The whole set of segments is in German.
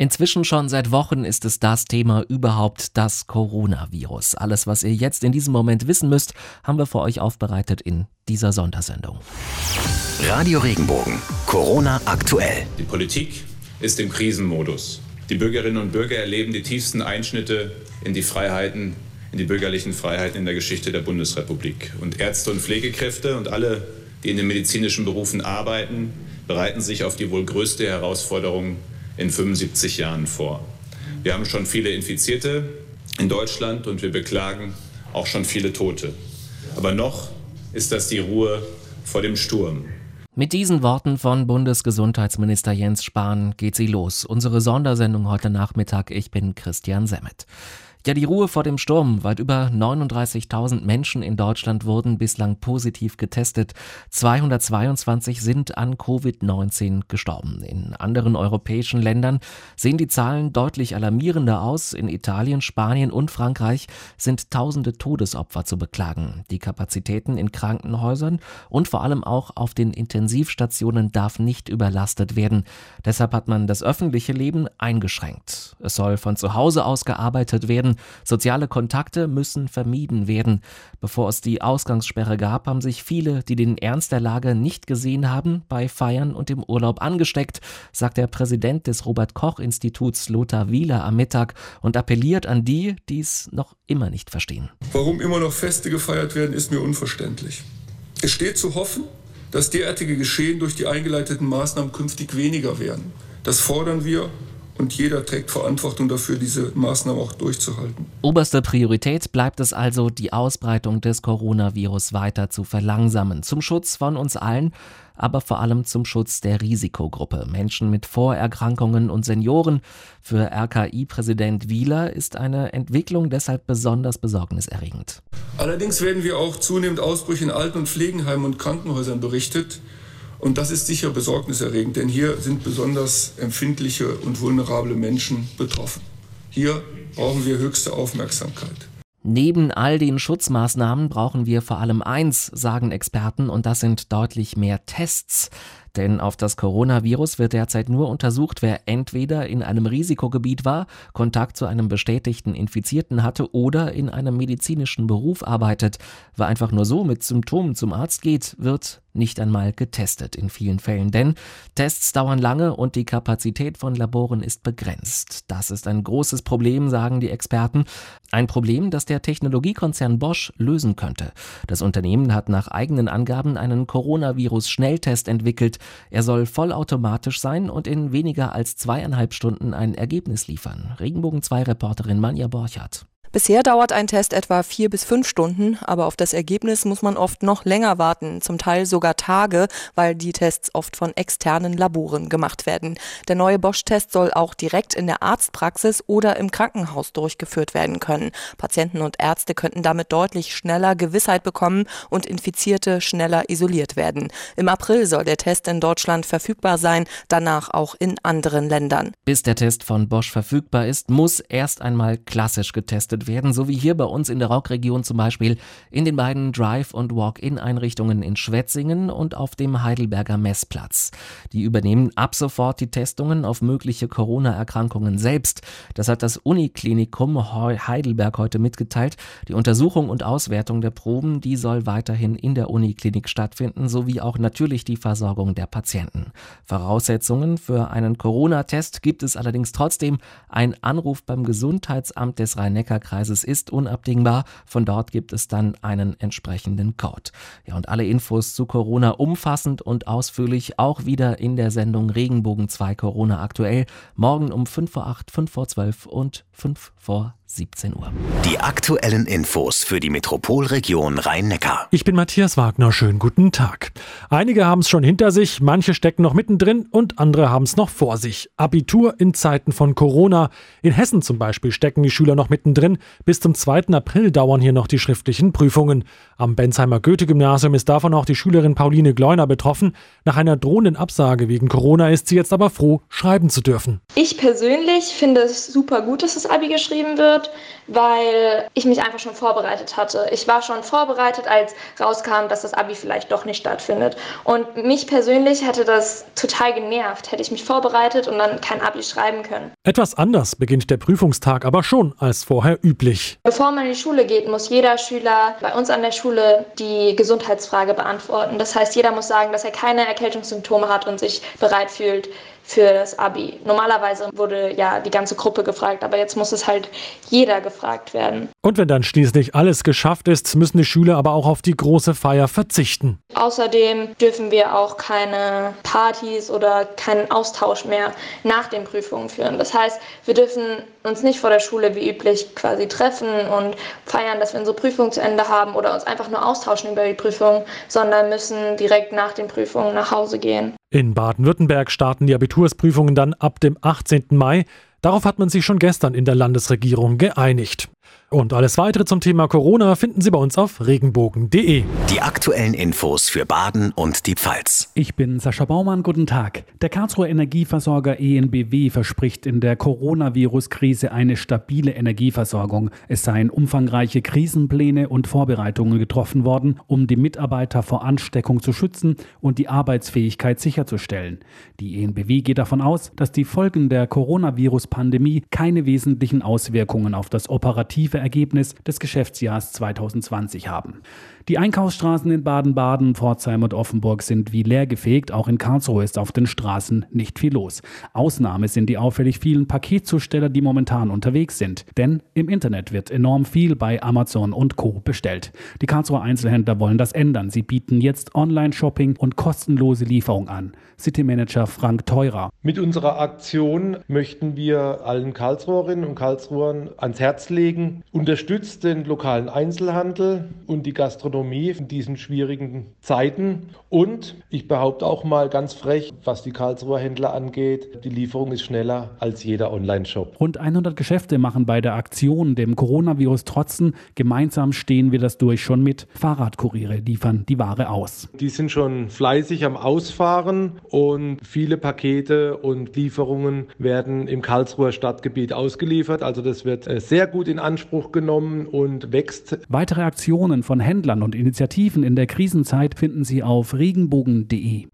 Inzwischen schon seit Wochen ist es das Thema überhaupt, das Coronavirus. Alles, was ihr jetzt in diesem Moment wissen müsst, haben wir für euch aufbereitet in dieser Sondersendung. Radio Regenbogen, Corona aktuell. Die Politik ist im Krisenmodus. Die Bürgerinnen und Bürger erleben die tiefsten Einschnitte in die Freiheiten, in die bürgerlichen Freiheiten in der Geschichte der Bundesrepublik. Und Ärzte und Pflegekräfte und alle, die in den medizinischen Berufen arbeiten, bereiten sich auf die wohl größte Herausforderung in 75 Jahren vor. Wir haben schon viele Infizierte in Deutschland und wir beklagen auch schon viele Tote. Aber noch ist das die Ruhe vor dem Sturm. Mit diesen Worten von Bundesgesundheitsminister Jens Spahn geht sie los. Unsere Sondersendung heute Nachmittag. Ich bin Christian Semmet. Ja, die Ruhe vor dem Sturm. Weit über 39.000 Menschen in Deutschland wurden bislang positiv getestet. 222 sind an Covid-19 gestorben. In anderen europäischen Ländern sehen die Zahlen deutlich alarmierender aus. In Italien, Spanien und Frankreich sind tausende Todesopfer zu beklagen. Die Kapazitäten in Krankenhäusern und vor allem auch auf den Intensivstationen darf nicht überlastet werden. Deshalb hat man das öffentliche Leben eingeschränkt. Es soll von zu Hause aus gearbeitet werden. Soziale Kontakte müssen vermieden werden. Bevor es die Ausgangssperre gab, haben sich viele, die den Ernst der Lage nicht gesehen haben, bei Feiern und im Urlaub angesteckt, sagt der Präsident des Robert Koch Instituts Lothar Wieler am Mittag und appelliert an die, die es noch immer nicht verstehen. Warum immer noch Feste gefeiert werden, ist mir unverständlich. Es steht zu hoffen, dass derartige Geschehen durch die eingeleiteten Maßnahmen künftig weniger werden. Das fordern wir und jeder trägt Verantwortung dafür, diese Maßnahmen auch durchzuhalten. Oberste Priorität bleibt es also, die Ausbreitung des Coronavirus weiter zu verlangsamen, zum Schutz von uns allen, aber vor allem zum Schutz der Risikogruppe, Menschen mit Vorerkrankungen und Senioren. Für RKI-Präsident Wieler ist eine Entwicklung deshalb besonders besorgniserregend. Allerdings werden wir auch zunehmend Ausbrüche in Alten- und Pflegenheimen und Krankenhäusern berichtet. Und das ist sicher besorgniserregend, denn hier sind besonders empfindliche und vulnerable Menschen betroffen. Hier brauchen wir höchste Aufmerksamkeit. Neben all den Schutzmaßnahmen brauchen wir vor allem eins, sagen Experten, und das sind deutlich mehr Tests. Denn auf das Coronavirus wird derzeit nur untersucht, wer entweder in einem Risikogebiet war, Kontakt zu einem bestätigten Infizierten hatte oder in einem medizinischen Beruf arbeitet. Wer einfach nur so mit Symptomen zum Arzt geht, wird nicht einmal getestet in vielen Fällen, denn Tests dauern lange und die Kapazität von Laboren ist begrenzt. Das ist ein großes Problem, sagen die Experten. Ein Problem, das der Technologiekonzern Bosch lösen könnte. Das Unternehmen hat nach eigenen Angaben einen Coronavirus-Schnelltest entwickelt, er soll vollautomatisch sein und in weniger als zweieinhalb Stunden ein Ergebnis liefern. Regenbogen 2 Reporterin Manja Borchardt. Bisher dauert ein Test etwa vier bis fünf Stunden, aber auf das Ergebnis muss man oft noch länger warten, zum Teil sogar Tage, weil die Tests oft von externen Laboren gemacht werden. Der neue Bosch-Test soll auch direkt in der Arztpraxis oder im Krankenhaus durchgeführt werden können. Patienten und Ärzte könnten damit deutlich schneller Gewissheit bekommen und Infizierte schneller isoliert werden. Im April soll der Test in Deutschland verfügbar sein, danach auch in anderen Ländern. Bis der Test von Bosch verfügbar ist, muss erst einmal klassisch getestet getestet werden, so wie hier bei uns in der Rockregion zum Beispiel in den beiden Drive- und Walk-in-Einrichtungen in Schwetzingen und auf dem Heidelberger Messplatz. Die übernehmen ab sofort die Testungen auf mögliche Corona-Erkrankungen selbst. Das hat das Uniklinikum Heidelberg heute mitgeteilt. Die Untersuchung und Auswertung der Proben, die soll weiterhin in der Uniklinik stattfinden, sowie auch natürlich die Versorgung der Patienten. Voraussetzungen für einen Corona-Test gibt es allerdings trotzdem. Ein Anruf beim Gesundheitsamt des Rhein-Neckar Kreises ist unabdingbar. Von dort gibt es dann einen entsprechenden Code. Ja, und alle Infos zu Corona umfassend und ausführlich auch wieder in der Sendung Regenbogen 2 Corona aktuell. Morgen um 5 vor 8, 5 vor 12 und 5 vor 17 Uhr. Die aktuellen Infos für die Metropolregion Rhein-Neckar. Ich bin Matthias Wagner. Schönen guten Tag. Einige haben es schon hinter sich, manche stecken noch mittendrin und andere haben es noch vor sich. Abitur in Zeiten von Corona. In Hessen zum Beispiel stecken die Schüler noch mittendrin. Bis zum 2. April dauern hier noch die schriftlichen Prüfungen. Am Bensheimer Goethe-Gymnasium ist davon auch die Schülerin Pauline Gleuner betroffen. Nach einer drohenden Absage wegen Corona ist sie jetzt aber froh, schreiben zu dürfen. Ich persönlich finde es super gut, dass das Abi geschrieben wird wird, weil ich mich einfach schon vorbereitet hatte. Ich war schon vorbereitet, als rauskam, dass das Abi vielleicht doch nicht stattfindet. Und mich persönlich hätte das total genervt, hätte ich mich vorbereitet und dann kein Abi schreiben können. Etwas anders beginnt der Prüfungstag aber schon als vorher üblich. Bevor man in die Schule geht, muss jeder Schüler bei uns an der Schule die Gesundheitsfrage beantworten. Das heißt, jeder muss sagen, dass er keine Erkältungssymptome hat und sich bereit fühlt für das Abi. Normalerweise wurde ja die ganze Gruppe gefragt, aber jetzt muss es halt jeder gefragt werden. Und wenn dann schließlich alles geschafft ist, müssen die Schüler aber auch auf die große Feier verzichten. Außerdem dürfen wir auch keine Partys oder keinen Austausch mehr nach den Prüfungen führen. Das heißt, wir dürfen uns nicht vor der Schule wie üblich quasi treffen und feiern, dass wir unsere Prüfung zu Ende haben oder uns einfach nur austauschen über die Prüfung, sondern müssen direkt nach den Prüfungen nach Hause gehen. In Baden-Württemberg starten die Abitursprüfungen dann ab dem 18. Mai. Darauf hat man sich schon gestern in der Landesregierung geeinigt. Und alles weitere zum Thema Corona finden Sie bei uns auf regenbogen.de. Die aktuellen Infos für Baden und die Pfalz. Ich bin Sascha Baumann, guten Tag. Der Karlsruher Energieversorger ENBW verspricht in der Coronavirus-Krise eine stabile Energieversorgung. Es seien umfangreiche Krisenpläne und Vorbereitungen getroffen worden, um die Mitarbeiter vor Ansteckung zu schützen und die Arbeitsfähigkeit sicherzustellen. Die ENBW geht davon aus, dass die Folgen der Coronavirus-Pandemie keine wesentlichen Auswirkungen auf das operative Ergebnis des Geschäftsjahrs 2020 haben. Die Einkaufsstraßen in Baden-Baden, Pforzheim und Offenburg sind wie leergefegt. Auch in Karlsruhe ist auf den Straßen nicht viel los. Ausnahme sind die auffällig vielen Paketzusteller, die momentan unterwegs sind. Denn im Internet wird enorm viel bei Amazon und Co. bestellt. Die Karlsruher Einzelhändler wollen das ändern. Sie bieten jetzt Online-Shopping und kostenlose Lieferung an. City-Manager Frank Teurer. Mit unserer Aktion möchten wir allen Karlsruherinnen und Karlsruhern ans Herz legen, unterstützt den lokalen Einzelhandel und die Gastronomie Gastronomie in diesen schwierigen Zeiten. Und ich behaupte auch mal ganz frech, was die Karlsruher Händler angeht, die Lieferung ist schneller als jeder Online-Shop. Rund 100 Geschäfte machen bei der Aktion dem Coronavirus trotzen. Gemeinsam stehen wir das durch schon mit. Fahrradkuriere liefern die Ware aus. Die sind schon fleißig am Ausfahren und viele Pakete und Lieferungen werden im Karlsruher Stadtgebiet ausgeliefert. Also das wird äh, sehr gut in Anspruch genommen und wächst. Weitere Aktionen von Händlern und und Initiativen in der Krisenzeit finden Sie auf regenbogen.de.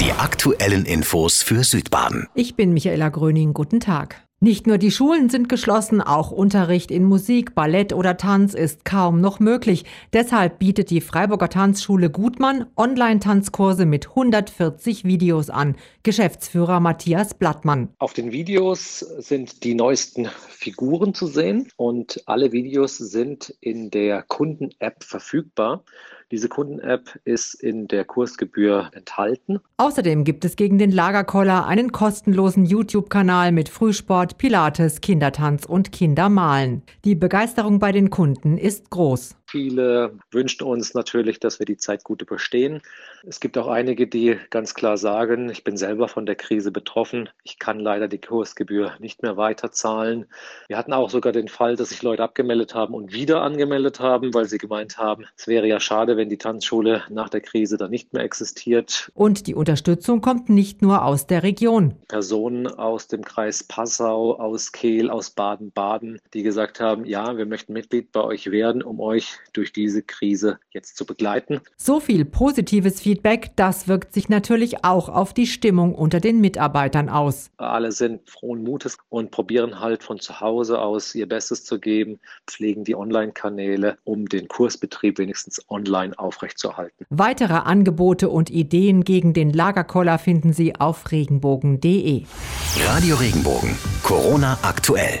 Die aktuellen Infos für Südbaden. Ich bin Michaela Gröning. Guten Tag. Nicht nur die Schulen sind geschlossen, auch Unterricht in Musik, Ballett oder Tanz ist kaum noch möglich. Deshalb bietet die Freiburger Tanzschule Gutmann Online-Tanzkurse mit 140 Videos an. Geschäftsführer Matthias Blattmann. Auf den Videos sind die neuesten Figuren zu sehen und alle Videos sind in der Kunden-App verfügbar. Diese Kunden-App ist in der Kursgebühr enthalten. Außerdem gibt es gegen den Lagerkoller einen kostenlosen YouTube-Kanal mit Frühsport, Pilates, Kindertanz und Kindermalen. Die Begeisterung bei den Kunden ist groß. Viele wünschen uns natürlich, dass wir die Zeit gut überstehen. Es gibt auch einige, die ganz klar sagen, ich bin selber von der Krise betroffen. Ich kann leider die Kursgebühr nicht mehr weiterzahlen. Wir hatten auch sogar den Fall, dass sich Leute abgemeldet haben und wieder angemeldet haben, weil sie gemeint haben, es wäre ja schade, wenn die Tanzschule nach der Krise dann nicht mehr existiert. Und die Unterstützung kommt nicht nur aus der Region. Personen aus dem Kreis Passau, aus Kehl, aus Baden-Baden, die gesagt haben, ja, wir möchten Mitglied bei euch werden, um euch durch diese Krise jetzt zu begleiten. So viel positives Feedback, das wirkt sich natürlich auch auf die Stimmung unter den Mitarbeitern aus. Alle sind frohen Mutes und probieren halt von zu Hause aus ihr Bestes zu geben, pflegen die Online-Kanäle, um den Kursbetrieb wenigstens online aufrechtzuerhalten. Weitere Angebote und Ideen gegen den Lagerkoller finden Sie auf regenbogen.de. Radio Regenbogen, Corona aktuell.